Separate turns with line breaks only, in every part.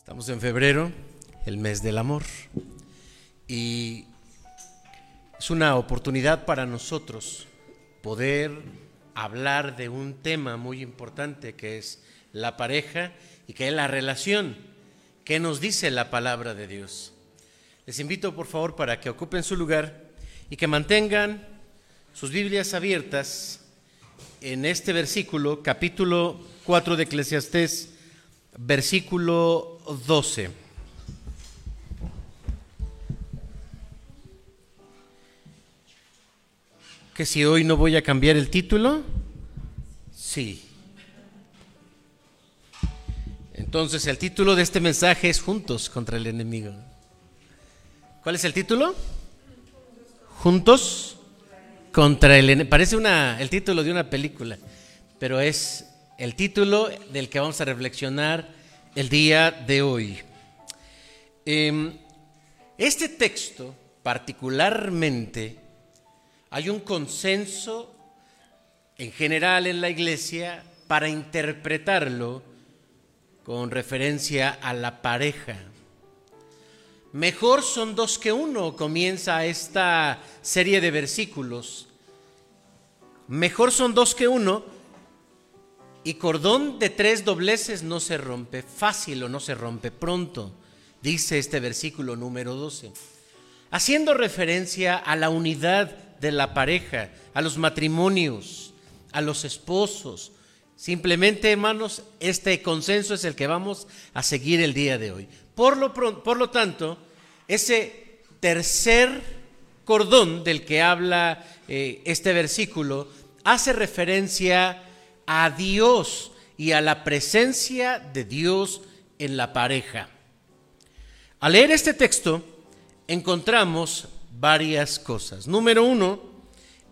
Estamos en febrero, el mes del amor, y es una oportunidad para nosotros poder hablar de un tema muy importante que es la pareja y que es la relación que nos dice la palabra de Dios. Les invito por favor para que ocupen su lugar y que mantengan sus Biblias abiertas en este versículo, capítulo 4 de Eclesiastés, versículo 12. Que si hoy no voy a cambiar el título, sí. Entonces el título de este mensaje es Juntos contra el enemigo. ¿Cuál es el título? Juntos contra el enemigo. Parece una, el título de una película, pero es el título del que vamos a reflexionar el día de hoy. Em, este texto, particularmente, hay un consenso en general en la iglesia para interpretarlo con referencia a la pareja. Mejor son dos que uno, comienza esta serie de versículos. Mejor son dos que uno y cordón de tres dobleces no se rompe fácil o no se rompe pronto, dice este versículo número 12. Haciendo referencia a la unidad de la pareja, a los matrimonios, a los esposos. Simplemente, hermanos, este consenso es el que vamos a seguir el día de hoy. Por lo, por lo tanto, ese tercer cordón del que habla eh, este versículo hace referencia a Dios y a la presencia de Dios en la pareja. Al leer este texto encontramos varias cosas. Número uno,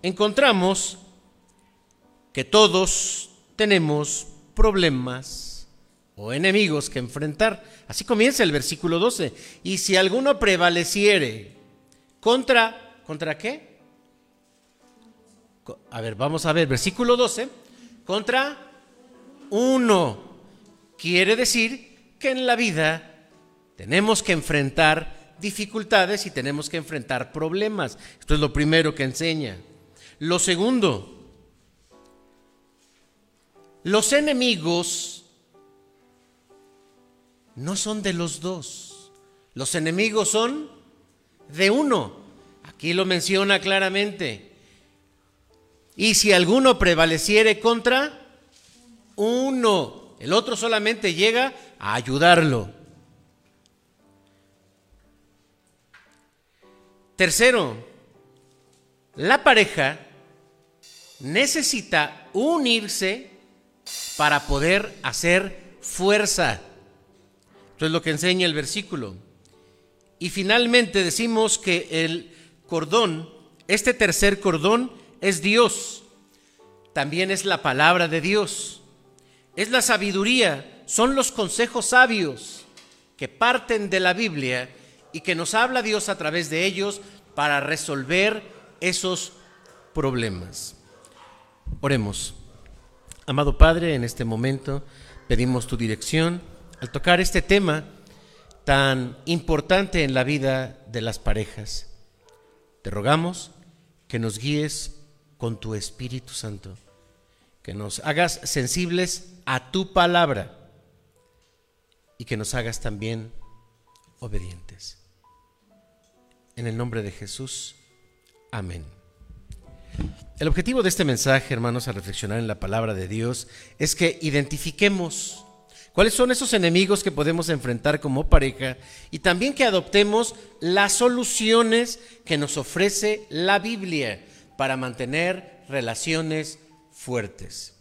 encontramos que todos tenemos problemas o enemigos que enfrentar. Así comienza el versículo 12. Y si alguno prevaleciere contra, ¿contra qué? A ver, vamos a ver, versículo 12 contra uno. Quiere decir que en la vida tenemos que enfrentar dificultades y tenemos que enfrentar problemas. Esto es lo primero que enseña. Lo segundo, los enemigos no son de los dos. Los enemigos son de uno. Aquí lo menciona claramente. Y si alguno prevaleciere contra uno, el otro solamente llega a ayudarlo. Tercero, la pareja necesita unirse para poder hacer fuerza. Esto es lo que enseña el versículo. Y finalmente decimos que el cordón, este tercer cordón, es Dios, también es la palabra de Dios, es la sabiduría, son los consejos sabios que parten de la Biblia y que nos habla Dios a través de ellos para resolver esos problemas. Oremos. Amado Padre, en este momento pedimos tu dirección al tocar este tema tan importante en la vida de las parejas. Te rogamos que nos guíes con tu Espíritu Santo, que nos hagas sensibles a tu palabra y que nos hagas también obedientes. En el nombre de Jesús, amén. El objetivo de este mensaje, hermanos, a reflexionar en la palabra de Dios, es que identifiquemos cuáles son esos enemigos que podemos enfrentar como pareja y también que adoptemos las soluciones que nos ofrece la Biblia para mantener relaciones fuertes.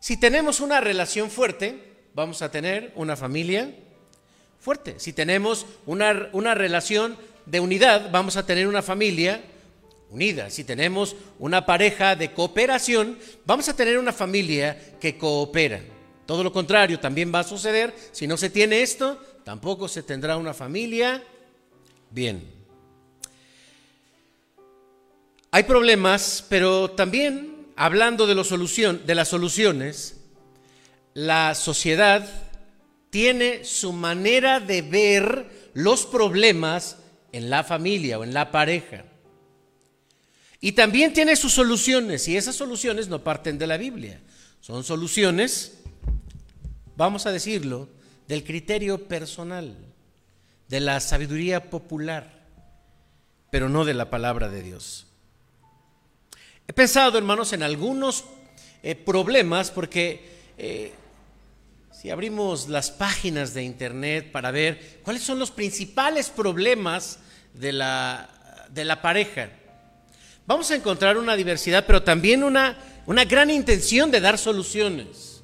Si tenemos una relación fuerte, vamos a tener una familia fuerte. Si tenemos una, una relación de unidad, vamos a tener una familia unida. Si tenemos una pareja de cooperación, vamos a tener una familia que coopera. Todo lo contrario también va a suceder. Si no se tiene esto, tampoco se tendrá una familia bien. Hay problemas, pero también hablando de, de las soluciones, la sociedad tiene su manera de ver los problemas en la familia o en la pareja. Y también tiene sus soluciones, y esas soluciones no parten de la Biblia. Son soluciones, vamos a decirlo, del criterio personal, de la sabiduría popular, pero no de la palabra de Dios. He pensado, hermanos, en algunos eh, problemas, porque eh, si abrimos las páginas de Internet para ver cuáles son los principales problemas de la, de la pareja, vamos a encontrar una diversidad, pero también una, una gran intención de dar soluciones.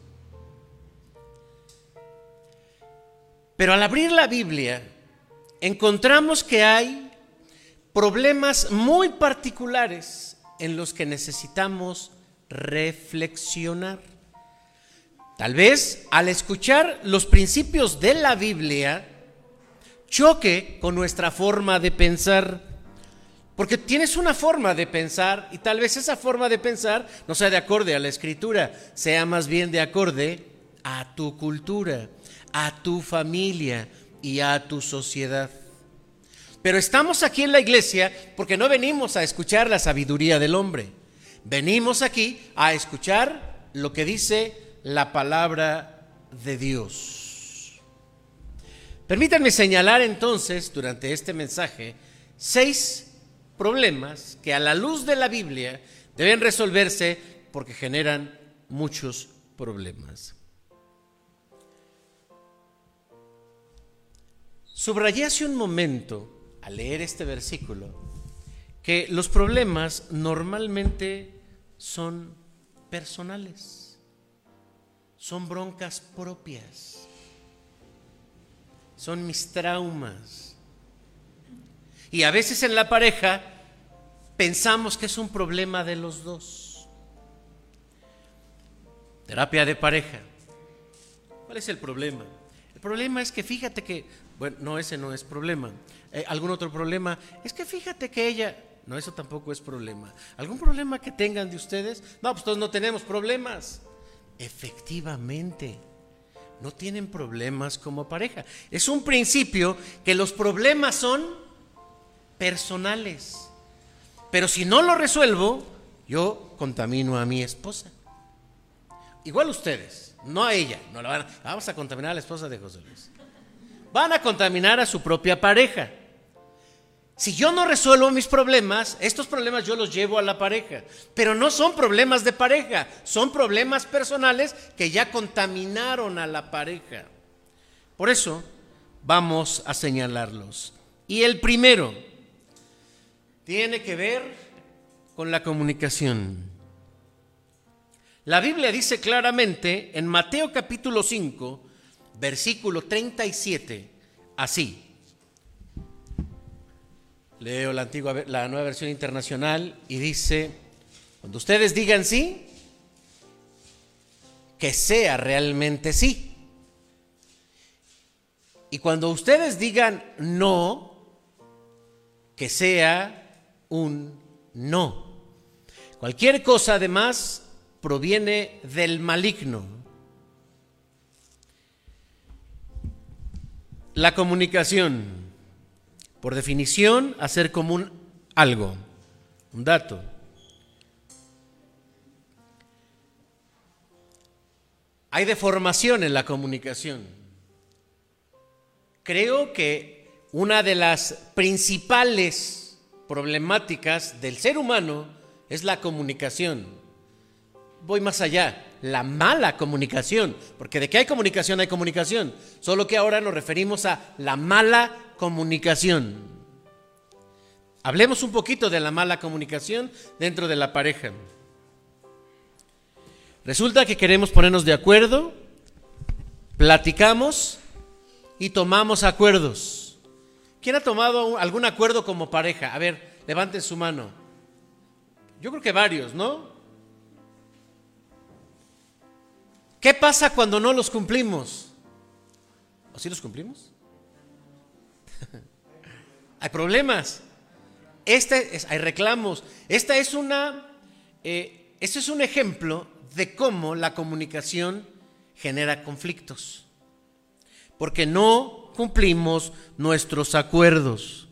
Pero al abrir la Biblia, encontramos que hay problemas muy particulares en los que necesitamos reflexionar. Tal vez al escuchar los principios de la Biblia, choque con nuestra forma de pensar. Porque tienes una forma de pensar y tal vez esa forma de pensar no sea de acorde a la escritura, sea más bien de acorde a tu cultura, a tu familia y a tu sociedad. Pero estamos aquí en la iglesia porque no venimos a escuchar la sabiduría del hombre. Venimos aquí a escuchar lo que dice la palabra de Dios. Permítanme señalar entonces durante este mensaje seis problemas que a la luz de la Biblia deben resolverse porque generan muchos problemas. Subrayé hace un momento al leer este versículo que los problemas normalmente son personales, son broncas propias, son mis traumas. Y a veces en la pareja pensamos que es un problema de los dos. Terapia de pareja. ¿Cuál es el problema? El problema es que fíjate que, bueno, no, ese no es problema. Eh, ¿Algún otro problema? Es que fíjate que ella, no, eso tampoco es problema. ¿Algún problema que tengan de ustedes? No, pues todos no tenemos problemas. Efectivamente, no tienen problemas como pareja. Es un principio que los problemas son personales. Pero si no lo resuelvo, yo contamino a mi esposa. Igual ustedes, no a ella. No la van vamos a contaminar a la esposa de José Luis. Van a contaminar a su propia pareja. Si yo no resuelvo mis problemas, estos problemas yo los llevo a la pareja. Pero no son problemas de pareja, son problemas personales que ya contaminaron a la pareja. Por eso vamos a señalarlos. Y el primero tiene que ver con la comunicación. La Biblia dice claramente en Mateo capítulo 5, versículo 37, así. Leo la antigua, la nueva versión internacional y dice, cuando ustedes digan sí, que sea realmente sí. Y cuando ustedes digan no, que sea un no. Cualquier cosa además proviene del maligno. La comunicación por definición, hacer común algo, un dato. Hay deformación en la comunicación. Creo que una de las principales problemáticas del ser humano es la comunicación. Voy más allá, la mala comunicación, porque de que hay comunicación hay comunicación, solo que ahora nos referimos a la mala comunicación. Hablemos un poquito de la mala comunicación dentro de la pareja. Resulta que queremos ponernos de acuerdo, platicamos y tomamos acuerdos. ¿Quién ha tomado algún acuerdo como pareja? A ver, levanten su mano. Yo creo que varios, ¿no? ¿Qué pasa cuando no los cumplimos? ¿O sí los cumplimos? hay problemas. Este es, hay reclamos. Esta es una, eh, este es un ejemplo de cómo la comunicación genera conflictos. porque no cumplimos nuestros acuerdos.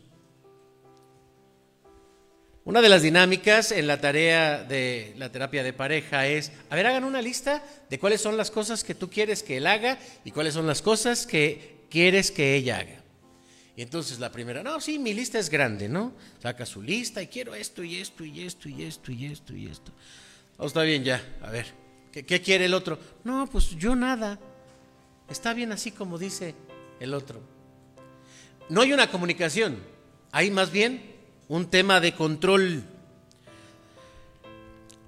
Una de las dinámicas en la tarea de la terapia de pareja es, a ver, hagan una lista de cuáles son las cosas que tú quieres que él haga y cuáles son las cosas que quieres que ella haga. Y entonces la primera, no, sí, mi lista es grande, ¿no? Saca su lista y quiero esto y esto y esto y esto y esto y esto. Oh, está bien ya, a ver, ¿qué, ¿qué quiere el otro? No, pues yo nada. Está bien así como dice el otro. No hay una comunicación, hay más bien un tema de control.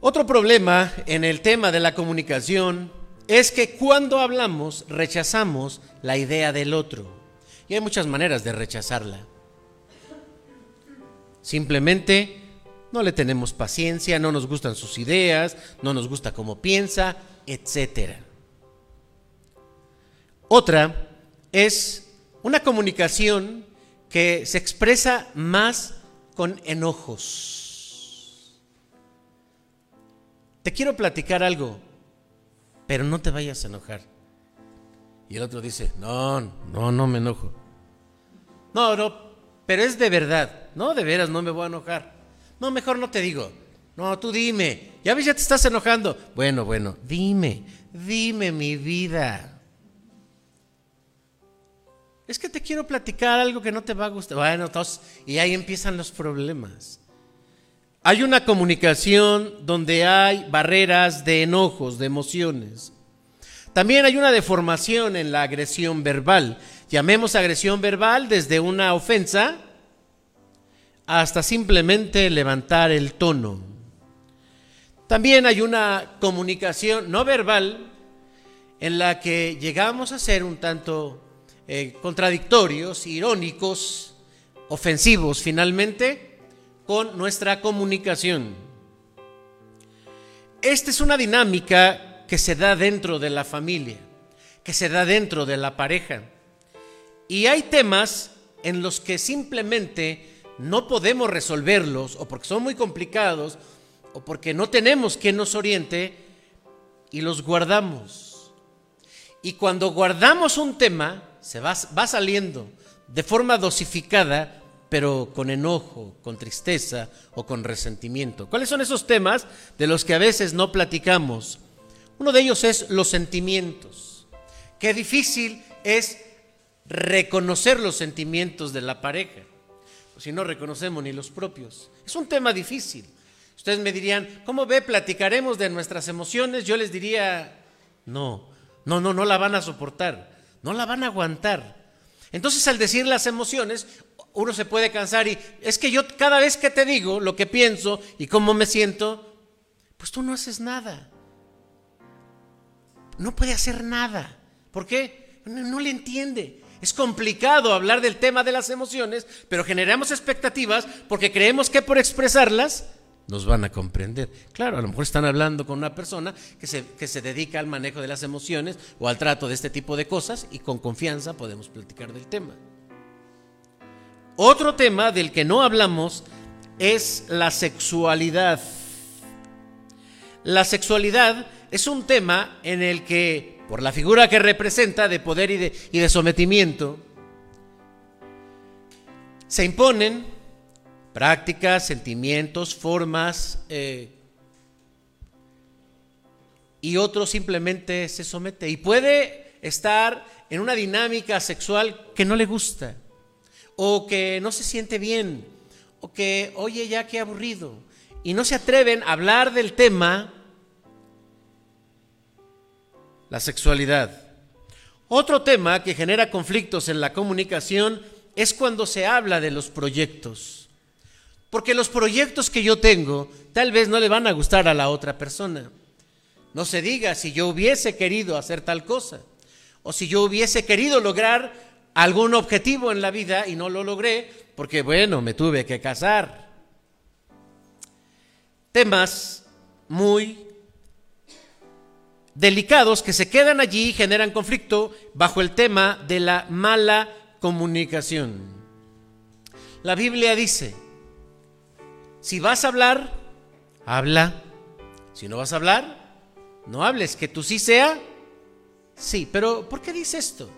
Otro problema en el tema de la comunicación es que cuando hablamos rechazamos la idea del otro. Y hay muchas maneras de rechazarla. Simplemente no le tenemos paciencia, no nos gustan sus ideas, no nos gusta cómo piensa, etc. Otra es una comunicación que se expresa más con enojos. Te quiero platicar algo, pero no te vayas a enojar. Y el otro dice, no, no, no me enojo. No, no, pero es de verdad. No, de veras, no me voy a enojar. No, mejor no te digo. No, tú dime. Ya ves, ya te estás enojando. Bueno, bueno, dime, dime mi vida. Es que te quiero platicar algo que no te va a gustar. Bueno, entonces, y ahí empiezan los problemas. Hay una comunicación donde hay barreras de enojos, de emociones. También hay una deformación en la agresión verbal. Llamemos agresión verbal desde una ofensa hasta simplemente levantar el tono. También hay una comunicación no verbal en la que llegamos a ser un tanto eh, contradictorios, irónicos, ofensivos finalmente, con nuestra comunicación. Esta es una dinámica que se da dentro de la familia, que se da dentro de la pareja. Y hay temas en los que simplemente no podemos resolverlos, o porque son muy complicados, o porque no tenemos quien nos oriente, y los guardamos. Y cuando guardamos un tema, se va, va saliendo de forma dosificada, pero con enojo, con tristeza o con resentimiento. ¿Cuáles son esos temas de los que a veces no platicamos? Uno de ellos es los sentimientos. Qué difícil es reconocer los sentimientos de la pareja, si no reconocemos ni los propios. Es un tema difícil. Ustedes me dirían, ¿cómo ve? ¿Platicaremos de nuestras emociones? Yo les diría, no, no, no, no la van a soportar no la van a aguantar. Entonces al decir las emociones, uno se puede cansar y es que yo cada vez que te digo lo que pienso y cómo me siento, pues tú no haces nada. No puede hacer nada. ¿Por qué? No, le entiende. Es complicado hablar del tema de las emociones, pero generamos expectativas porque creemos que por expresarlas nos van a comprender. Claro, a lo mejor están hablando con una persona que se, que se dedica al manejo de las emociones o al trato de este tipo de cosas y con confianza podemos platicar del tema. Otro tema del que no hablamos es la sexualidad. La sexualidad es un tema en el que, por la figura que representa de poder y de, sometimiento, se imponen prácticas, sentimientos, formas, eh, y otro simplemente se somete. Y puede estar en una dinámica sexual que no le gusta, o que no se siente bien, o que, oye, ya qué aburrido, y no se atreven a hablar del tema, la sexualidad. Otro tema que genera conflictos en la comunicación es cuando se habla de los proyectos. Porque los proyectos que yo tengo tal vez no le van a gustar a la otra persona. No se diga si yo hubiese querido hacer tal cosa o si yo hubiese querido lograr algún objetivo en la vida y no lo logré porque, bueno, me tuve que casar. Temas muy delicados que se quedan allí y generan conflicto bajo el tema de la mala comunicación. La Biblia dice, si vas a hablar, habla. Si no vas a hablar, no hables. Que tú sí sea, sí. Pero ¿por qué dice esto?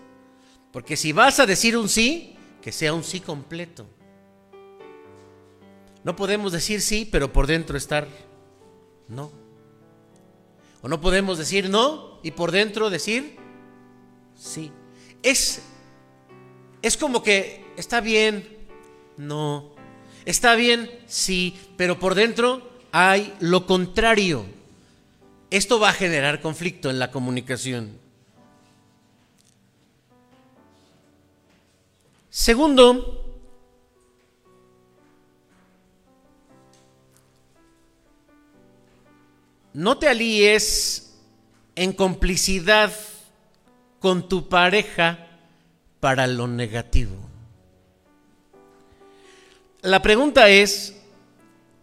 Porque si vas a decir un sí, que sea un sí completo. No podemos decir sí, pero por dentro estar no. O no podemos decir no y por dentro decir sí. Es, es como que está bien, no. Está bien, sí, pero por dentro hay lo contrario. Esto va a generar conflicto en la comunicación. Segundo, no te alíes en complicidad con tu pareja para lo negativo. La pregunta es,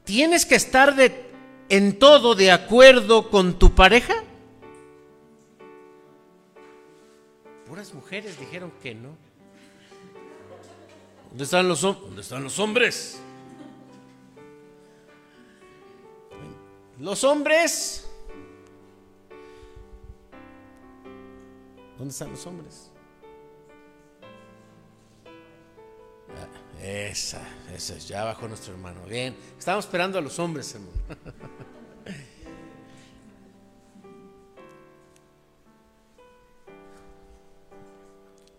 ¿tienes que estar en todo de acuerdo con tu pareja? Puras mujeres dijeron que no. ¿Dónde están los, ¿dónde están los hombres? Los hombres. ¿Dónde están los hombres? Esa, esa, ya bajó nuestro hermano. Bien, estamos esperando a los hombres, hermano.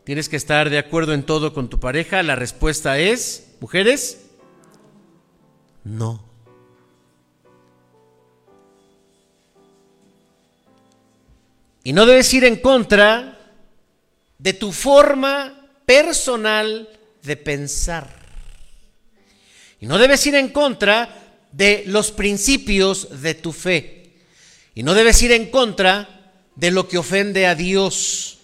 ¿Tienes que estar de acuerdo en todo con tu pareja? La respuesta es, mujeres, no. Y no debes ir en contra de tu forma personal de pensar. Y no debes ir en contra de los principios de tu fe. Y no debes ir en contra de lo que ofende a Dios.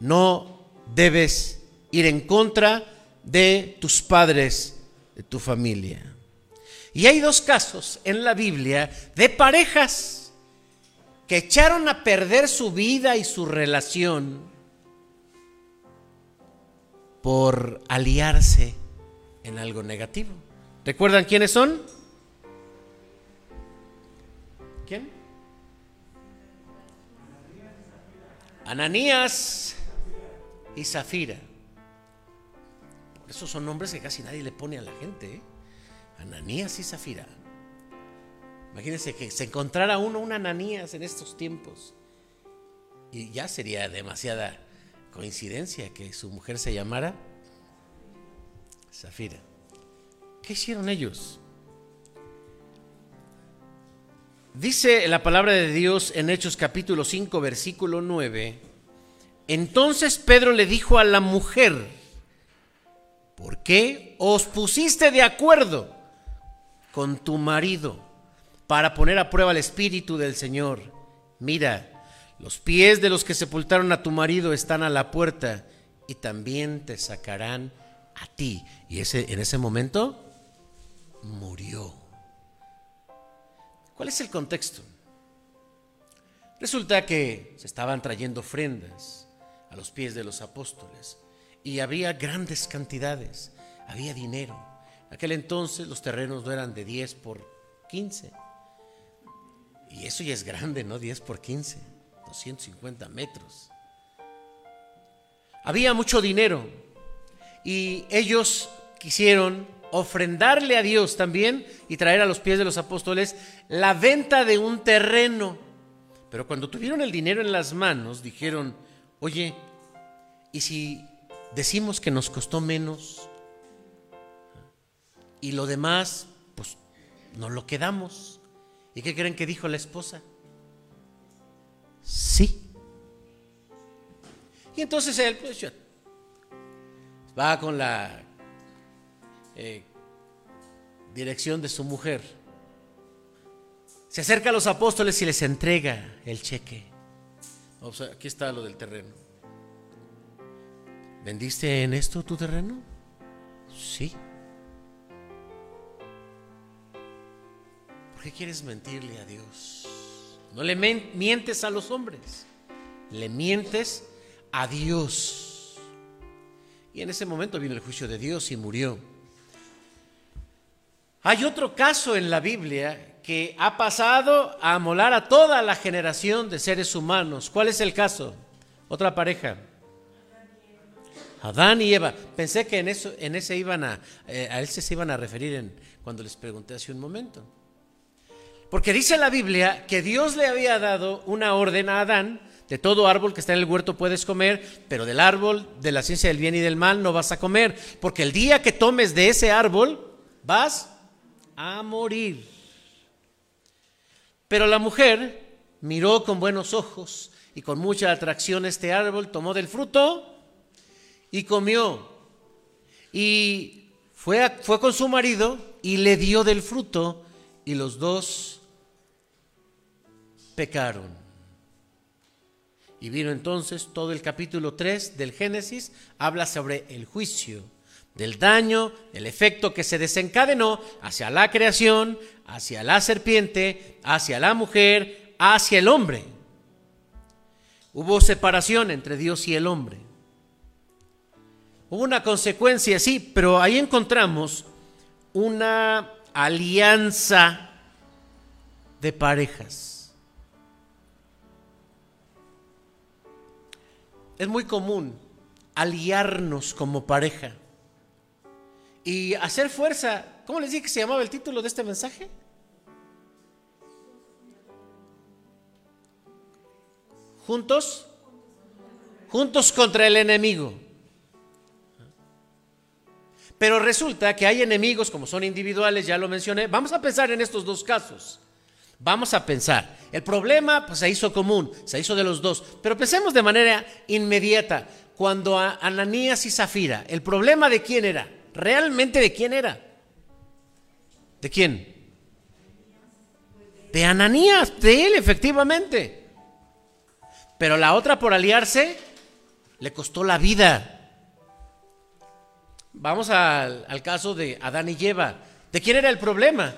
No debes ir en contra de tus padres, de tu familia. Y hay dos casos en la Biblia de parejas que echaron a perder su vida y su relación por aliarse en algo negativo. ¿Recuerdan quiénes son? ¿Quién? Ananías y Zafira. esos son nombres que casi nadie le pone a la gente. ¿eh? Ananías y Zafira. Imagínense que se encontrara uno un Ananías en estos tiempos. Y ya sería demasiada coincidencia que su mujer se llamara Zafira. ¿Qué hicieron ellos? Dice la palabra de Dios en Hechos capítulo 5, versículo 9. Entonces Pedro le dijo a la mujer, ¿por qué os pusiste de acuerdo con tu marido para poner a prueba el espíritu del Señor? Mira, los pies de los que sepultaron a tu marido están a la puerta y también te sacarán a ti. Y ese, en ese momento murió. ¿Cuál es el contexto? Resulta que se estaban trayendo ofrendas a los pies de los apóstoles y había grandes cantidades, había dinero. En aquel entonces los terrenos no eran de 10 por 15. Y eso ya es grande, ¿no? 10 por 15. 250 metros. Había mucho dinero y ellos quisieron ofrendarle a Dios también y traer a los pies de los apóstoles la venta de un terreno. Pero cuando tuvieron el dinero en las manos, dijeron, oye, ¿y si decimos que nos costó menos? Y lo demás, pues nos lo quedamos. ¿Y qué creen que dijo la esposa? Sí. Y entonces él pues, va con la eh, dirección de su mujer. Se acerca a los apóstoles y les entrega el cheque. aquí está lo del terreno. ¿Vendiste en esto tu terreno? Sí. Quieres mentirle a Dios? No le mientes a los hombres, le mientes a Dios. Y en ese momento vino el juicio de Dios y murió. Hay otro caso en la Biblia que ha pasado a amolar a toda la generación de seres humanos. ¿Cuál es el caso? Otra pareja. Adán y Eva. Pensé que en eso, en ese iban a, eh, a él se iban a referir en, cuando les pregunté hace un momento. Porque dice la Biblia que Dios le había dado una orden a Adán, de todo árbol que está en el huerto puedes comer, pero del árbol de la ciencia del bien y del mal no vas a comer, porque el día que tomes de ese árbol vas a morir. Pero la mujer miró con buenos ojos y con mucha atracción este árbol, tomó del fruto y comió. Y fue, fue con su marido y le dio del fruto y los dos pecaron. Y vino entonces todo el capítulo 3 del Génesis, habla sobre el juicio, del daño, el efecto que se desencadenó hacia la creación, hacia la serpiente, hacia la mujer, hacia el hombre. Hubo separación entre Dios y el hombre. Hubo una consecuencia, sí, pero ahí encontramos una alianza de parejas. Es muy común aliarnos como pareja y hacer fuerza. ¿Cómo les dije que se llamaba el título de este mensaje? Juntos, juntos contra el enemigo. Pero resulta que hay enemigos, como son individuales, ya lo mencioné. Vamos a pensar en estos dos casos. Vamos a pensar. El problema pues, se hizo común, se hizo de los dos. Pero pensemos de manera inmediata. Cuando a Ananías y Zafira, ¿el problema de quién era? ¿Realmente de quién era? ¿De quién? De Ananías, de él, efectivamente. Pero la otra por aliarse le costó la vida. Vamos al, al caso de Adán y Eva. ¿De quién era el problema?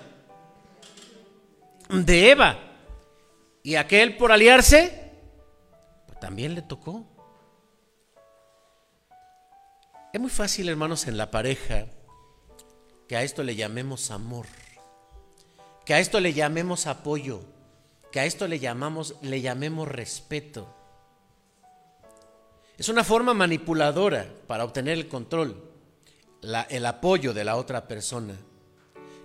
De Eva. Y aquel por aliarse, pues también le tocó. Es muy fácil, hermanos, en la pareja que a esto le llamemos amor, que a esto le llamemos apoyo, que a esto le llamamos le llamemos respeto. Es una forma manipuladora para obtener el control, el apoyo de la otra persona.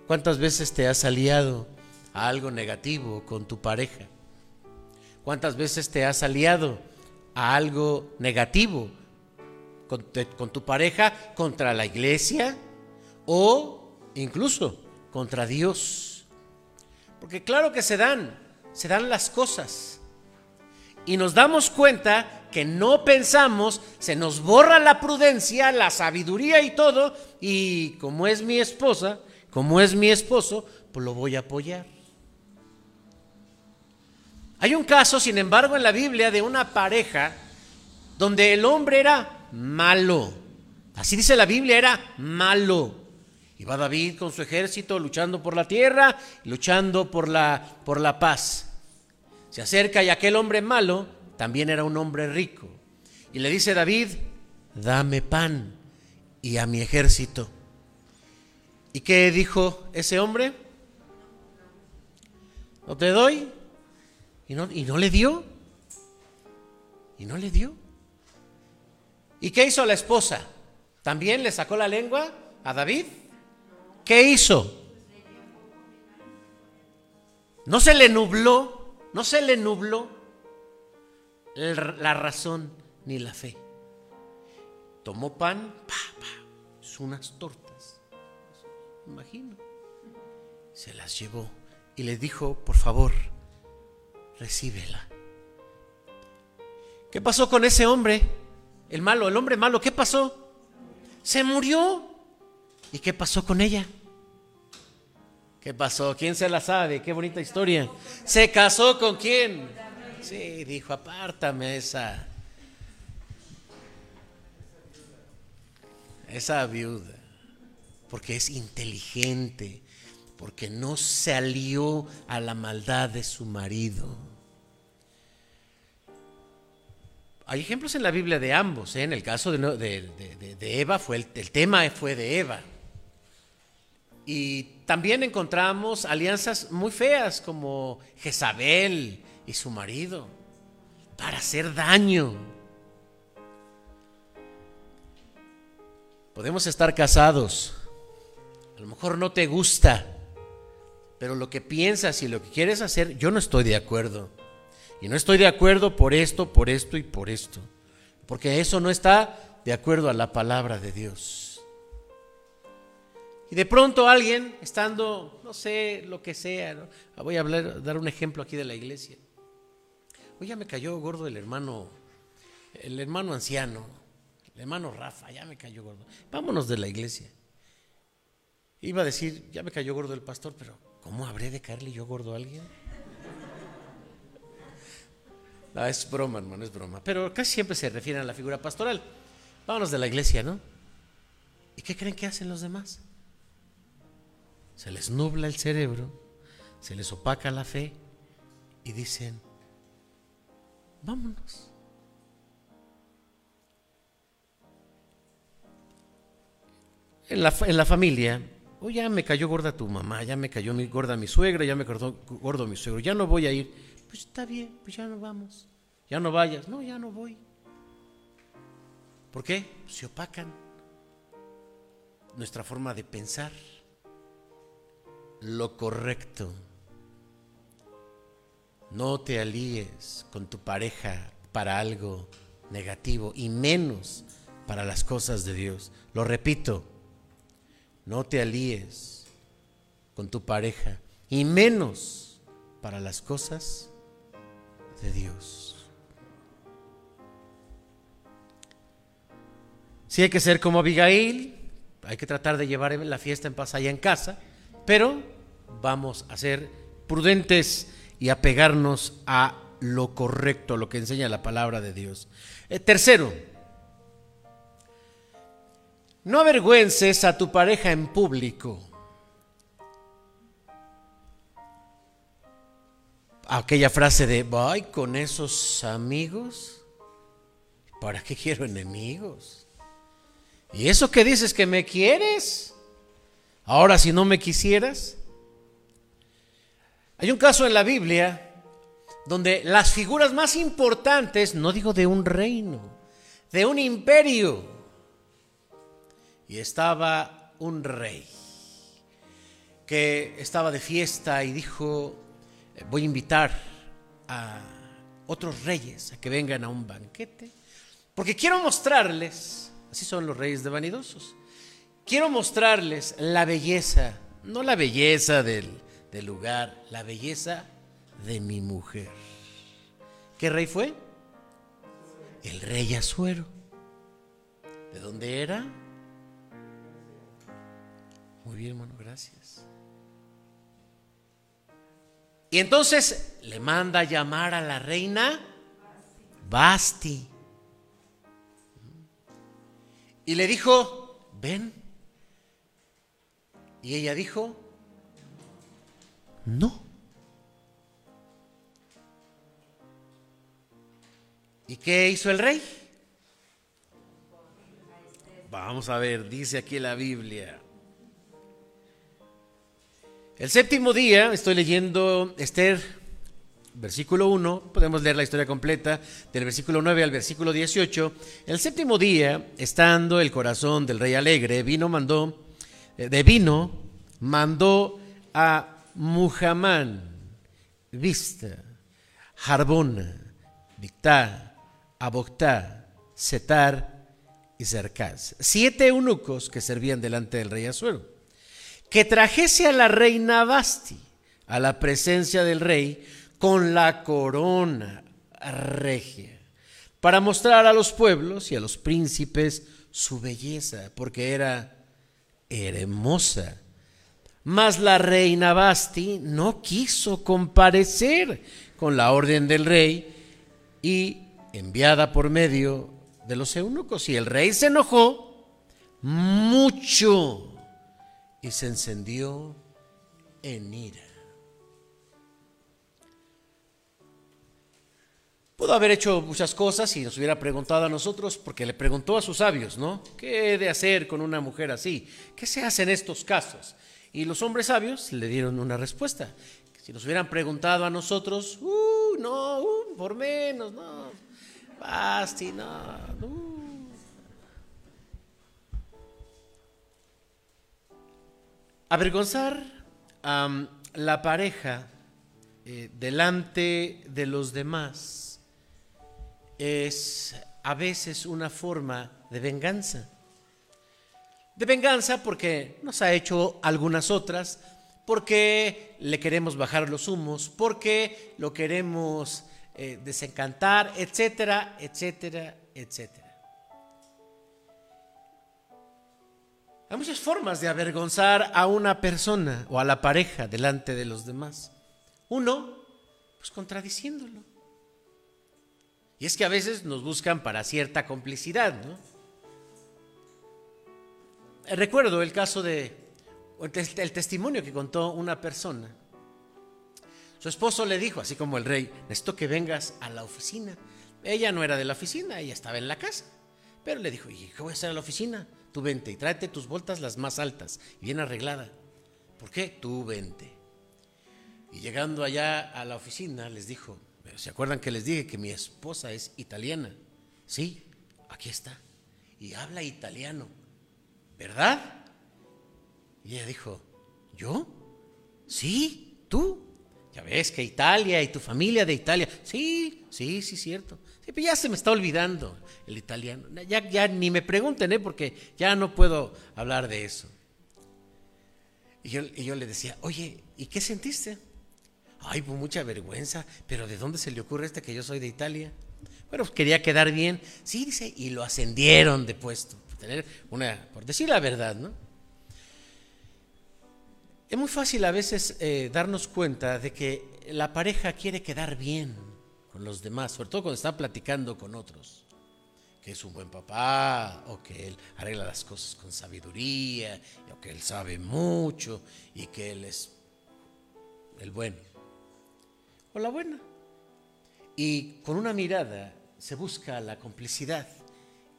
¿Cuántas veces te has aliado a algo negativo con tu pareja? ¿Cuántas veces te has aliado a algo negativo con, tu pareja contra la iglesia o incluso contra Dios? Porque claro que se dan, se dan las cosas. Y nos damos cuenta que no pensamos, se nos borra la prudencia, la sabiduría y todo, y como es mi esposa, como es mi esposo, pues lo voy a apoyar. Hay un caso, sin embargo, en la Biblia de una pareja donde el hombre era malo. Así dice la Biblia, era malo. Iba David con su ejército luchando por la tierra, luchando por la, por la paz. Se acerca y aquel hombre malo también era un hombre rico. Y le dice David, dame pan y a mi ejército. ¿Y qué dijo ese hombre? No te doy y no, y no le dio. Y no le dio. ¿Y qué hizo la esposa? ¿También le sacó la lengua a David? ¿Qué hizo? No se le nubló, no se le nubló la razón ni la fe. Tomó pan, pa, pa, unas tortas, imagino. Se las llevó y le dijo, por favor, recíbela. ¿Qué pasó con ese hombre? El malo, el hombre malo, ¿qué pasó? Se murió. ¿Y qué pasó con ella? ¿Qué pasó? ¿Quién se la sabe? Qué bonita historia. ¿Se casó con quién? Sí, dijo, apártame esa. Esa viuda. Porque es inteligente porque no salió a la maldad de su marido. Hay ejemplos en la Biblia de ambos. ¿eh? En el caso de, Eva, fue el, el, tema fue de Eva. Y también encontramos alianzas muy feas como Jezabel y su marido para hacer daño. Podemos estar casados, a lo mejor no te gusta, pero lo que piensas y lo que quieres hacer, yo no estoy de acuerdo. Y no estoy de acuerdo por esto, por esto y por esto. Porque eso no está de acuerdo a la palabra de Dios. Y de pronto alguien, estando, no sé, lo que sea, voy a hablar, dar un ejemplo aquí de la iglesia. Oye, ya me cayó gordo el hermano, el hermano anciano, el hermano Rafa, ya me cayó gordo. Vámonos de la iglesia. Iba a decir, ya me cayó gordo el pastor, pero ¿cómo habré de caerle yo gordo a alguien? Es broma, hermano, es broma. Pero casi siempre se refieren a la figura pastoral. Vámonos de la iglesia, ¿no? ¿Y qué creen que hacen los demás? Se les nubla el cerebro, se les opaca la fe y dicen, vámonos. En la, en la familia, oh, ya me cayó gorda tu mamá, ya me cayó mi, gorda mi suegra, ya me cayó gordo mi suegro, ya no voy a ir. Pues está bien, pues ya no vamos. Ya no vayas. No, ya no voy. ¿Por qué? Se opacan nuestra forma de pensar. Lo correcto. No te alíes con tu pareja para algo negativo y menos para las cosas de Dios. Lo repito, no te alíes con tu pareja y menos para las cosas de Dios. Si hay que ser como Abigail, hay que tratar de llevar la fiesta en paz allá en casa, pero vamos a ser prudentes y apegarnos a lo correcto, lo que enseña la palabra de Dios. Eh, tercero, no avergüences a tu pareja en público. Aquella frase de, voy con esos amigos, ¿para qué quiero enemigos? ¿Y eso que dices que me quieres? Ahora si no me quisieras. Hay un caso en la Biblia donde las figuras más importantes, no digo de un reino, de un imperio, y estaba un rey que estaba de fiesta y dijo, voy a invitar a otros reyes a que vengan a un banquete, porque quiero mostrarles, así son los reyes de vanidosos, quiero mostrarles la belleza, no la belleza del, del lugar, la belleza de mi mujer. ¿Qué rey fue? El rey Azuero. ¿De dónde era? Muy bien, hermano, gracias. Y entonces le manda llamar a la reina Basti. Y le dijo, ven. Y ella dijo, no. ¿Y qué hizo el rey? Vamos a ver, dice aquí la Biblia. El séptimo día, estoy leyendo Esther, versículo 1, podemos leer la historia completa, del versículo 9 al versículo 18. El séptimo día, estando el corazón del rey alegre, vino, mandó, eh, de vino, mandó a Muhammad, Vista, Harbona, Victá, Aboctá, Setar y Cercaz, siete eunucos que servían delante del rey Azuero que trajese a la reina Basti a la presencia del rey con la corona regia, para mostrar a los pueblos y a los príncipes su belleza, porque era hermosa. Mas la reina Basti no quiso comparecer con la orden del rey y enviada por medio de los eunucos. Y el rey se enojó mucho y se encendió en ira. Pudo haber hecho muchas cosas y nos hubiera preguntado a nosotros, porque le preguntó a sus sabios, ¿no? ¿Qué he de hacer con una mujer así? ¿Qué se hace en estos casos? Y los hombres sabios le dieron una respuesta. Si nos hubieran preguntado a nosotros, uh, no, uh, por menos, no, basti, no, uh". Avergonzar a la pareja eh, delante de los demás es a veces una forma de venganza. De venganza porque nos ha hecho algunas otras, porque le queremos bajar los humos, porque lo queremos eh, desencantar, etcétera, etcétera, etcétera. Hay muchas formas de avergonzar a una persona o a la pareja delante de los demás. Uno, pues contradiciéndolo. Y es que a veces nos buscan para cierta complicidad, ¿no? Recuerdo el caso de, el testimonio que contó una persona. Su esposo le dijo, así como el rey, necesito que vengas a la oficina. Ella no era de la oficina, ella estaba en la casa. Pero le dijo, ¿y qué voy a hacer a la oficina? Tú vente y tráete tus botas las más altas, bien arreglada. ¿Por qué? Tú vente. Y llegando allá a la oficina les dijo, ¿se acuerdan que les dije que mi esposa es italiana? Sí, aquí está. Y habla italiano, ¿verdad? Y ella dijo, ¿yo? Sí, tú. Ya ves que Italia y tu familia de Italia. Sí, sí, sí, cierto. Sí, ya se me está olvidando el italiano. Ya, ya ni me pregunten, ¿eh? porque ya no puedo hablar de eso. Y yo, y yo le decía, oye, ¿y qué sentiste? Ay, pues mucha vergüenza, pero ¿de dónde se le ocurre este que yo soy de Italia? Bueno, pues quería quedar bien. Sí, dice, y lo ascendieron de puesto, tener una, por decir la verdad, ¿no? Es muy fácil a veces eh, darnos cuenta de que la pareja quiere quedar bien con los demás, sobre todo cuando está platicando con otros, que es un buen papá, o que él arregla las cosas con sabiduría, o que él sabe mucho, y que él es el bueno o la buena. Y con una mirada se busca la complicidad.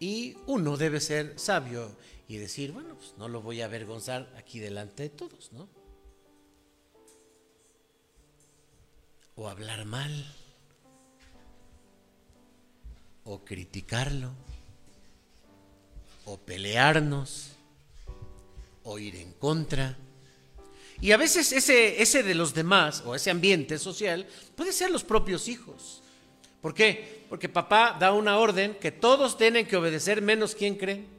Y uno debe ser sabio y decir, bueno, pues no lo voy a avergonzar aquí delante de todos, ¿no? O hablar mal, o criticarlo, o pelearnos, o ir en contra. Y a veces ese, ese de los demás, o ese ambiente social, puede ser los propios hijos. ¿Por qué? Porque papá da una orden que todos tienen que obedecer menos quien cree.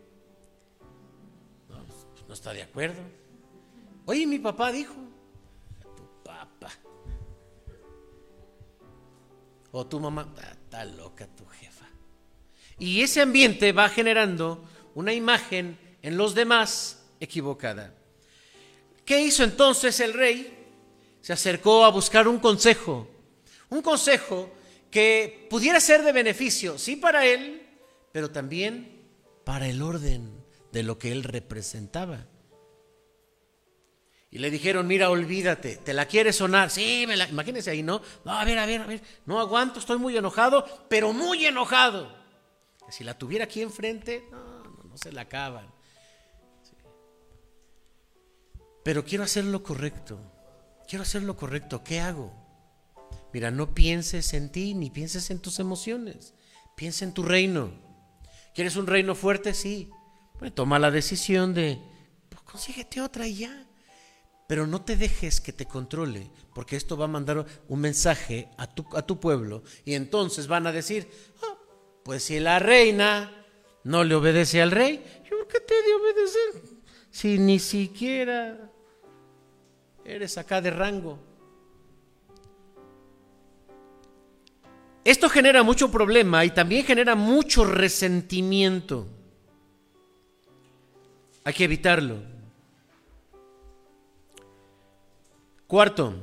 No, está de acuerdo. Oye, mi papá dijo, tu papá. O tu mamá, ah, está loca tu jefa. Y ese ambiente va generando una imagen en los demás equivocada. ¿Qué hizo entonces el rey? Se acercó a buscar un consejo, un consejo que pudiera ser de beneficio, sí para él, pero también para el orden de lo que él representaba. Y le dijeron, mira, olvídate, ¿te la quieres sonar? Sí, me la... imagínense ahí, ¿no? No, a ver, a ver, a ver, no aguanto, estoy muy enojado, pero muy enojado. si la tuviera aquí enfrente, no, no, no se la acaban pero quiero hacer lo correcto. Quiero hacer lo correcto. ¿Qué hago? Mira, no pienses en ti ni pienses en tus emociones. Piensa en tu reino. ¿Quieres un reino fuerte? Sí. Bueno, toma la decisión de, pues consíguete otra y ya. Pero no te dejes que te controle, porque esto va a mandar un mensaje a tu, a tu pueblo y entonces van a decir, ah, pues si la reina no le obedece al rey, ¿por qué te de obedecer? Si ni siquiera eres acá de rango. Esto genera mucho problema y también genera mucho resentimiento. Hay que evitarlo. Cuarto,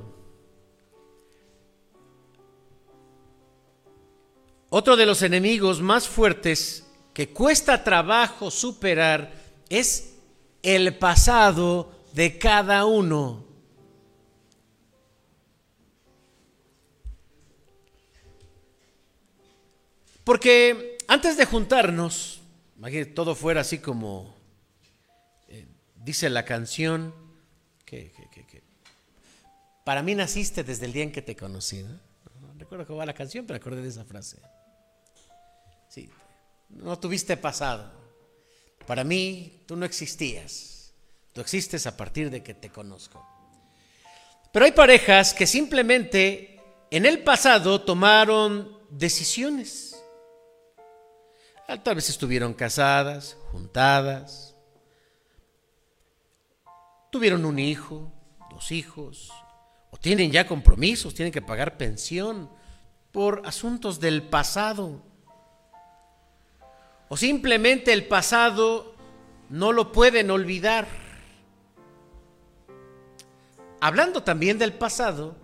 otro de los enemigos más fuertes que cuesta trabajo superar es el pasado de cada uno. Porque antes de juntarnos, que todo fuera así como dice la canción, que, para mí naciste desde el día en que te conocí. ¿no? recuerdo cómo va la canción, pero acordé de esa frase. Sí, no tuviste pasado. Para mí tú no existías. Tú existes a partir de que te conozco. Pero hay parejas que simplemente en el pasado tomaron decisiones. Tal vez estuvieron casadas, juntadas, tuvieron un hijo, dos hijos, o tienen ya compromisos, tienen que pagar pensión por asuntos del pasado. O simplemente el pasado no lo pueden olvidar. Hablando también del pasado,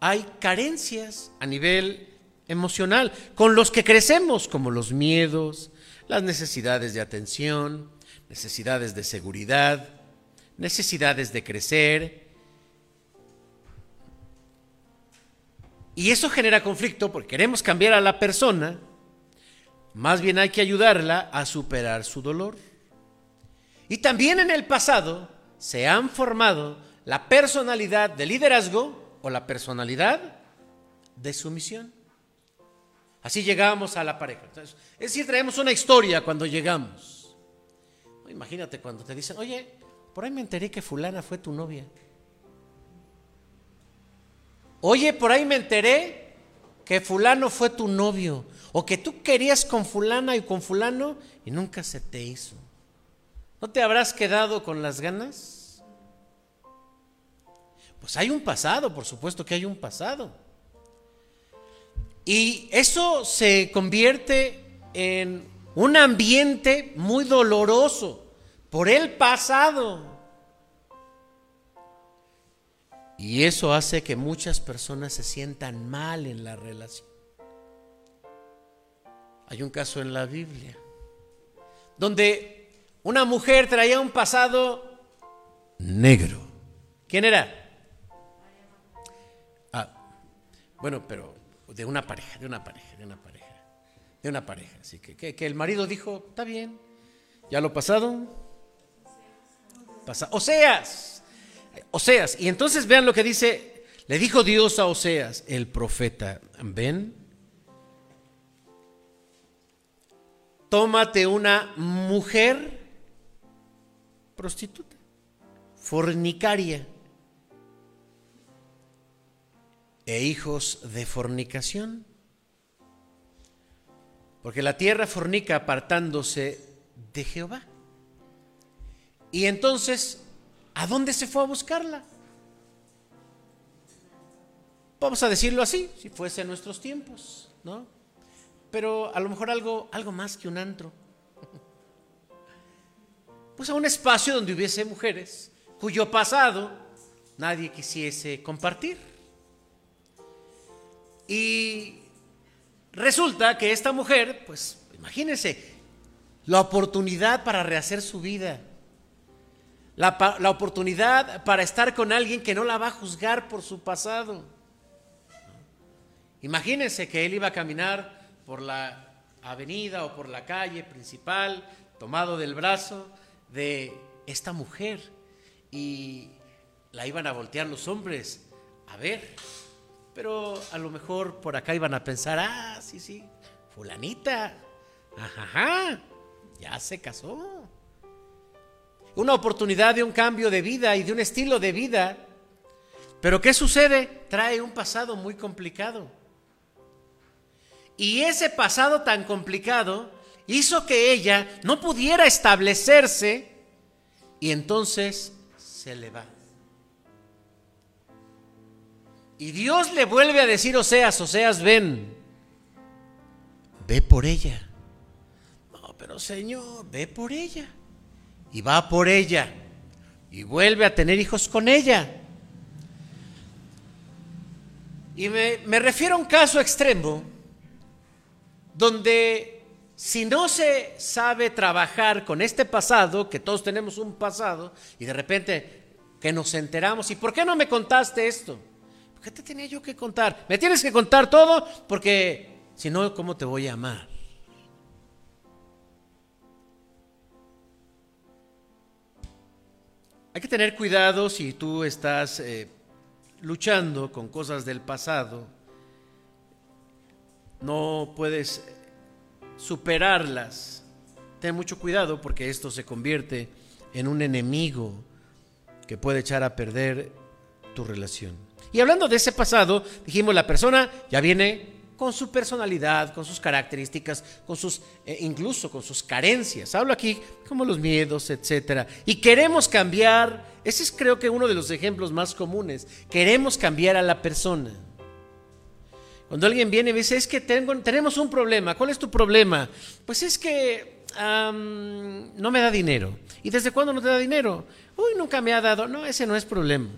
hay carencias a nivel emocional con los que crecemos, como los miedos, las necesidades de atención, necesidades de seguridad, necesidades de crecer. Y eso genera conflicto porque queremos cambiar a la persona, más bien hay que ayudarla a superar su dolor. Y también en el pasado se han formado la personalidad de liderazgo o la personalidad de sumisión. Así llegamos a la pareja. es decir, traemos una historia cuando llegamos. Imagínate cuando te dicen, oye, por ahí me enteré que fulana fue tu novia. Oye, por ahí me enteré que fulano fue tu novio. O que tú querías con fulana y con fulano y nunca se te hizo. ¿No te habrás quedado con las ganas? Pues hay un pasado, por supuesto que hay un pasado. Y eso se convierte en un ambiente muy doloroso por el pasado. Y eso hace que muchas personas se sientan mal en la relación. Hay un caso en la Biblia donde una mujer traía un pasado negro. ¿Quién era? Bueno, pero de una pareja, de una pareja, de una pareja, de una pareja. Así que, que, el marido dijo, está bien, ya lo pasado. Oseas, Oseas. Y entonces vean lo que dice, le dijo Dios a Oseas, el profeta, ven, tómate una mujer prostituta, fornicaria e hijos de fornicación. Porque la tierra fornica apartándose de Jehová. Y entonces, ¿a dónde se fue a buscarla? Vamos a decirlo así, si fuese en nuestros tiempos, ¿no? Pero a lo mejor algo, algo más que un antro. Pues a un espacio donde hubiese mujeres cuyo pasado nadie quisiese compartir. Y resulta que esta mujer, pues imagínense, la oportunidad para rehacer su vida, la, la, oportunidad para estar con alguien que no la va a juzgar por su pasado. Imagínense que él iba a caminar por la avenida o por la calle principal, tomado del brazo de esta mujer, y la iban a voltear los hombres a ver pero a lo mejor por acá iban a pensar, ah, sí, sí, fulanita, ajá, ya se casó. Una oportunidad de un cambio de vida y de un estilo de vida. Pero ¿qué sucede? Trae un pasado muy complicado. Y ese pasado tan complicado hizo que ella no pudiera establecerse y entonces se le va. Y Dios le vuelve a decir, Oseas, Oseas, ven, ve por ella. No, pero Señor, ve por ella. Y va por ella. Y vuelve a tener hijos con ella. Y me, me refiero a un caso extremo donde si no se sabe trabajar con este pasado, que todos tenemos un pasado, y de repente que nos enteramos, ¿y por qué no me contaste esto? ¿Qué te tenía yo que contar? Me tienes que contar todo porque si no, ¿cómo te voy a amar? Hay que tener cuidado si tú estás eh, luchando con cosas del pasado. No puedes superarlas. Ten mucho cuidado porque esto se convierte en un enemigo que puede echar a perder tu relación. Y hablando de ese pasado, dijimos, la persona ya viene con su personalidad, con sus características, con sus, eh, incluso con sus carencias. Hablo aquí como los miedos, etcétera. Y queremos cambiar, ese es creo que uno de los ejemplos más comunes. Queremos cambiar a la persona. Cuando alguien viene y me dice, es que tengo, tenemos un problema, ¿cuál es tu problema? Pues es que no me da dinero. ¿Y desde cuándo no te da dinero? Uy, nunca me ha dado. No, ese no es problema.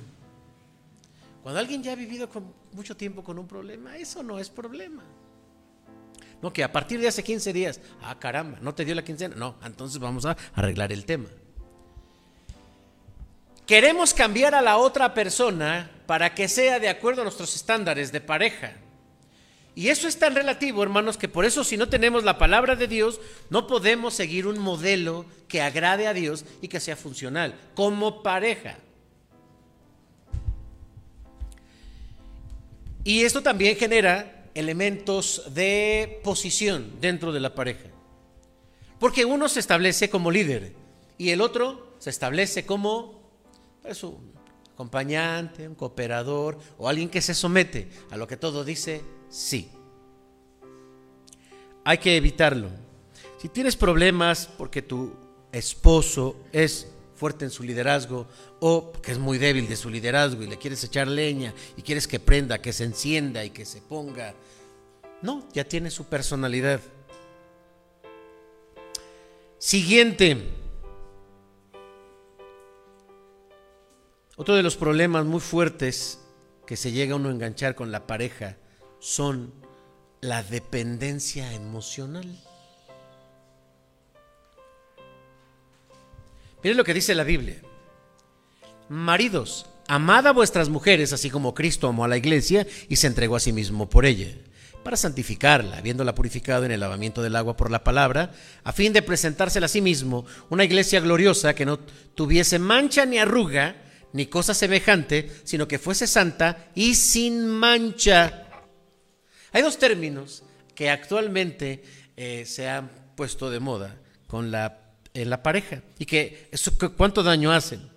Cuando alguien ya ha vivido con mucho tiempo con un problema, eso no es problema. No, que a partir de hace 15 días, ah, caramba, no te dio la quincena. No, entonces vamos a arreglar el tema. Queremos cambiar a la otra persona para que sea de acuerdo a nuestros estándares de pareja. Y eso es tan relativo, hermanos, que por eso si no tenemos la palabra de Dios, no podemos seguir un modelo que agrade a Dios y que sea funcional como pareja. Y esto también genera elementos de posición dentro de la pareja. Porque uno se establece como líder y el otro se establece como pues, un acompañante, un cooperador o alguien que se somete a lo que todo dice sí. Hay que evitarlo. Si tienes problemas porque tu esposo es fuerte en su liderazgo o que es muy débil de su liderazgo y le quieres echar leña y quieres que prenda, que se encienda y que se ponga. No, ya tiene su personalidad. Siguiente. Otro de los problemas muy fuertes que se llega a uno a enganchar con la pareja son la dependencia emocional. Miren lo que dice la Biblia. Maridos, amad a vuestras mujeres, así como Cristo amó a la iglesia y se entregó a sí mismo por ella, para santificarla, habiéndola purificado en el lavamiento del agua por la palabra, a fin de presentársela a sí mismo una iglesia gloriosa que no tuviese mancha ni arruga, ni cosa semejante, sino que fuese santa y sin mancha. Hay dos términos que actualmente eh, se han puesto de moda con la en la pareja y que eso, cuánto daño hacen.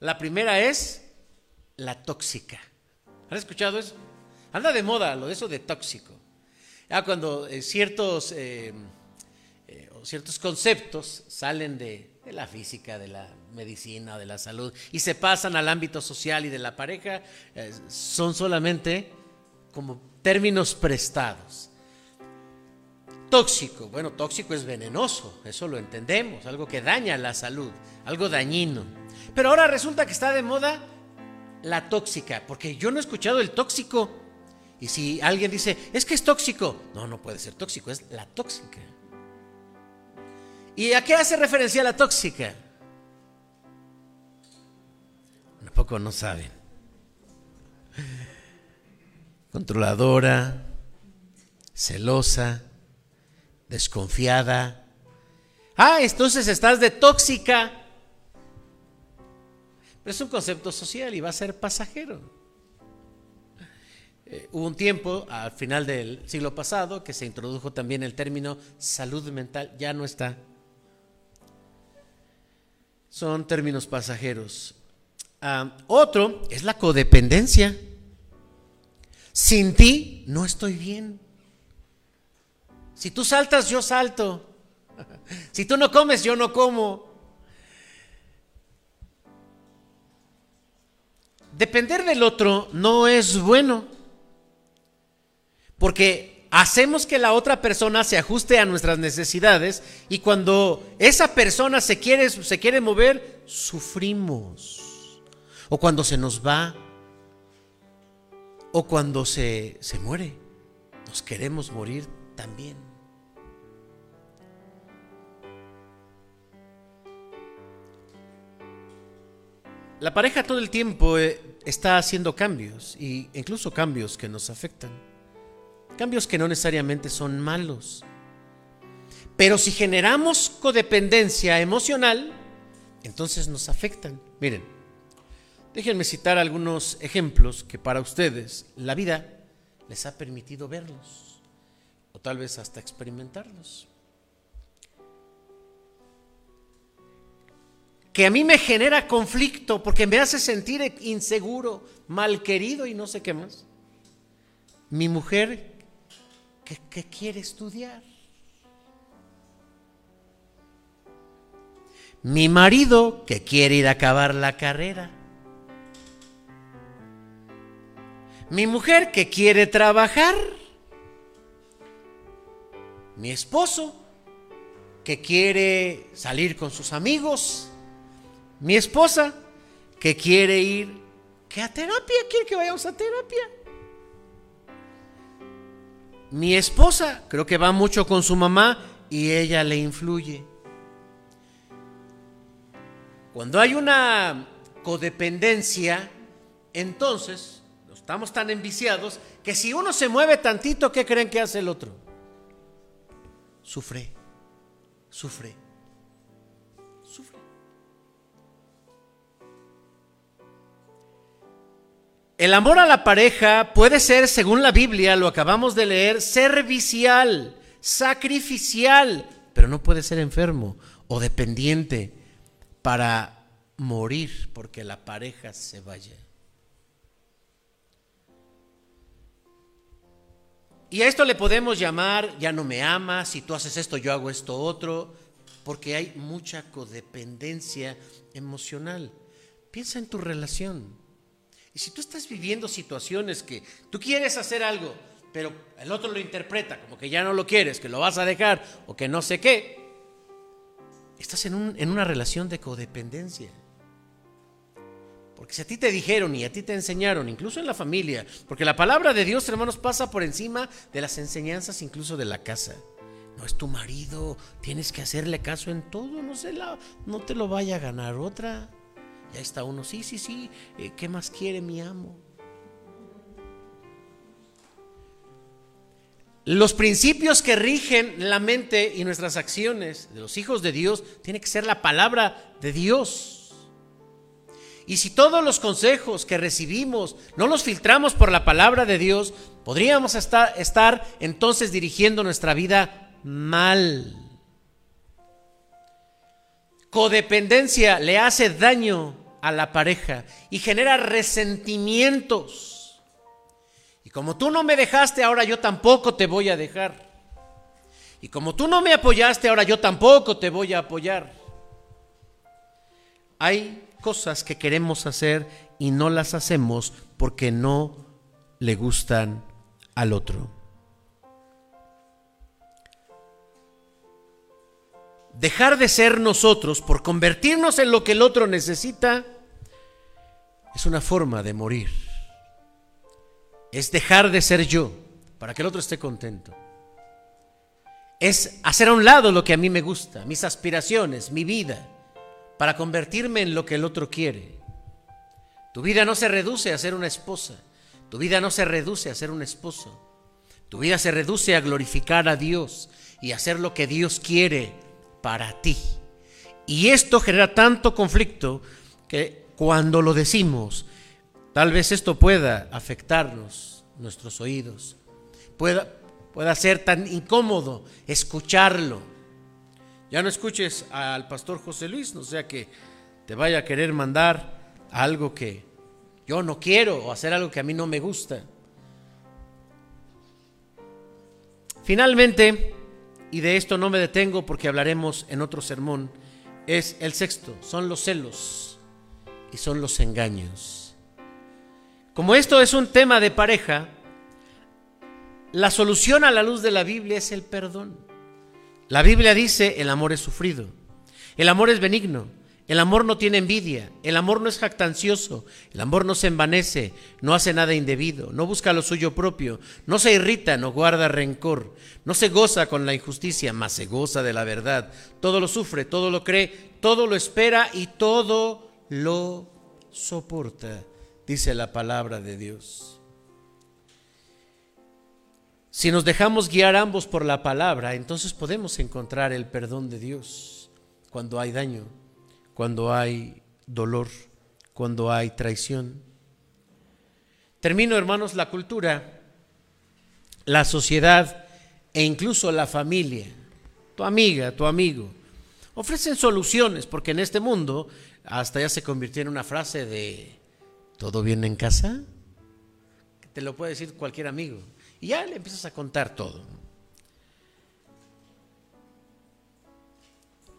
La primera es la tóxica. ¿Han escuchado eso? Anda de moda lo de eso de tóxico. Ya cuando eh, ciertos, eh, eh, ciertos conceptos salen de, la física, de la medicina, de la salud y se pasan al ámbito social y de la pareja, son solamente como términos prestados. Tóxico, bueno, tóxico es venenoso, eso lo entendemos, algo que daña la salud, algo dañino. Pero ahora resulta que está de moda la tóxica, porque yo no he escuchado el tóxico. Y si alguien dice, es que es tóxico, no, no puede ser tóxico, es la tóxica. ¿Y a qué hace referencia la tóxica? Un poco no saben. Controladora, celosa, desconfiada. Ah, entonces estás de tóxica. Pero es un concepto social y va a ser pasajero. Eh, hubo un tiempo, al final del siglo pasado, que se introdujo también el término salud mental. Ya no está. Son términos pasajeros. Otro es la codependencia. Sin ti no estoy bien. Si tú saltas, yo salto. Si tú no comes, yo no como. Depender del otro no es bueno. Porque hacemos que la otra persona se ajuste a nuestras necesidades y cuando esa persona se quiere, se quiere mover, sufrimos. O cuando se nos va. O cuando se, se muere. Nos queremos morir también. La pareja todo el tiempo eh, está haciendo cambios, e incluso cambios que nos afectan. Cambios que no necesariamente son malos. Pero si generamos codependencia emocional, entonces nos afectan. Miren, déjenme citar algunos ejemplos que para ustedes la vida les ha permitido verlos o tal vez hasta experimentarlos. Que a mí me genera conflicto porque me hace sentir inseguro, mal querido y no sé qué más. Mi mujer que, que quiere estudiar. Mi marido que quiere ir a acabar la carrera. Mi mujer que quiere trabajar. Mi esposo que quiere salir con sus amigos. Mi esposa que quiere ir a terapia, quiere que vayamos a terapia. Mi esposa creo que va mucho con su mamá y ella le influye. Cuando hay una codependencia, entonces estamos tan enviciados que si uno se mueve tantito, ¿qué creen que hace el otro? Sufre, sufre. El amor a la pareja puede ser, según la Biblia, lo acabamos de leer, servicial, sacrificial, pero no puede ser enfermo o dependiente para morir porque la pareja se vaya. Y a esto le podemos llamar, ya no me amas, si tú haces esto, yo hago esto otro, porque hay mucha codependencia emocional. Piensa en tu relación. Y si tú estás viviendo situaciones que tú quieres hacer algo, pero el otro lo interpreta como que ya no lo quieres, que lo vas a dejar o que no sé qué, Estás en, un, en una relación de codependencia. Porque si a ti te dijeron y a ti te enseñaron, incluso en la familia, porque la palabra de Dios, hermanos, pasa por encima de las enseñanzas incluso de la casa. No es tu marido, tienes que hacerle caso en todo, no, se la, no te lo vaya a ganar otra. Y ahí está uno, sí, sí, sí, eh, ¿qué más quiere mi amo? Los principios que rigen la mente y nuestras acciones de los hijos de Dios tiene que ser la palabra de Dios. Y si todos los consejos que recibimos no los filtramos por la palabra de Dios, podríamos estar, estar entonces dirigiendo nuestra vida mal. Codependencia le hace daño a la pareja y genera resentimientos como tú no me dejaste, ahora yo tampoco te voy a dejar. Y como tú no me apoyaste, ahora yo tampoco te voy a apoyar. Hay cosas que queremos hacer y no las hacemos porque no le gustan al otro. Dejar de ser nosotros por convertirnos en lo que el otro necesita es una forma de morir es dejar de ser yo para que el otro esté contento. Es hacer a un lado lo que a mí me gusta, mis aspiraciones, mi vida, para convertirme en lo que el otro quiere. Tu vida no se reduce a ser una esposa, tu vida no se reduce a ser un esposo, tu vida se reduce a glorificar a Dios y hacer lo que Dios quiere para ti. Y esto genera tanto conflicto que cuando lo decimos Tal vez esto pueda afectarnos, nuestros oídos. Pueda, pueda ser tan incómodo escucharlo. Ya no escuches al pastor José Luis, no sea que te vaya a querer mandar algo que yo no quiero o hacer algo que a mí no me gusta. Finalmente, y de esto no me detengo porque hablaremos en otro sermón, es el sexto, son los celos y son los engaños. Como esto es un tema de pareja, la solución a la luz de la Biblia es el perdón. La Biblia dice, el amor es sufrido, el amor es benigno, el amor no tiene envidia, el amor no es jactancioso, el amor no se envanece, no hace nada indebido, no busca lo suyo propio, no se irrita, no guarda rencor, no se goza con la injusticia, mas se goza de la verdad. Todo lo sufre, todo lo cree, todo lo espera y todo lo soporta dice la palabra de Dios. Si nos dejamos guiar ambos por la palabra, entonces podemos encontrar el perdón de Dios cuando hay daño, cuando hay dolor, cuando hay traición. Termino, hermanos, la cultura, la sociedad e incluso la familia, tu amiga, tu amigo, Ofrecen soluciones, porque en este mundo hasta ya se convirtió en una frase de ¿todo bien en casa? Te lo puede decir cualquier amigo. Y ya le empiezas a contar todo.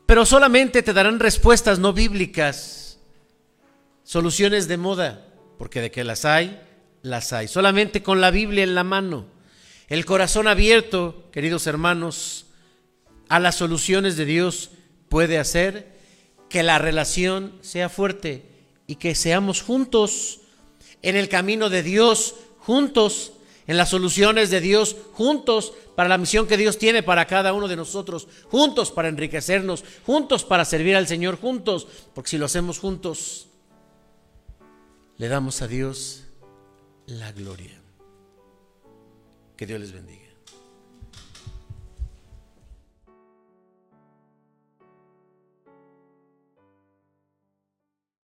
Pero solamente te darán respuestas no bíblicas, soluciones de moda, porque de que las hay, las hay. Solamente con la Biblia en la mano, el corazón abierto, queridos hermanos, a las soluciones de Dios puede hacer que la relación sea fuerte y que seamos juntos en el camino de Dios, juntos en las soluciones de Dios, juntos para la misión que Dios tiene para cada uno de nosotros, juntos para enriquecernos, juntos para servir al Señor, juntos, porque si lo hacemos juntos, le damos a Dios la gloria. Que Dios les bendiga.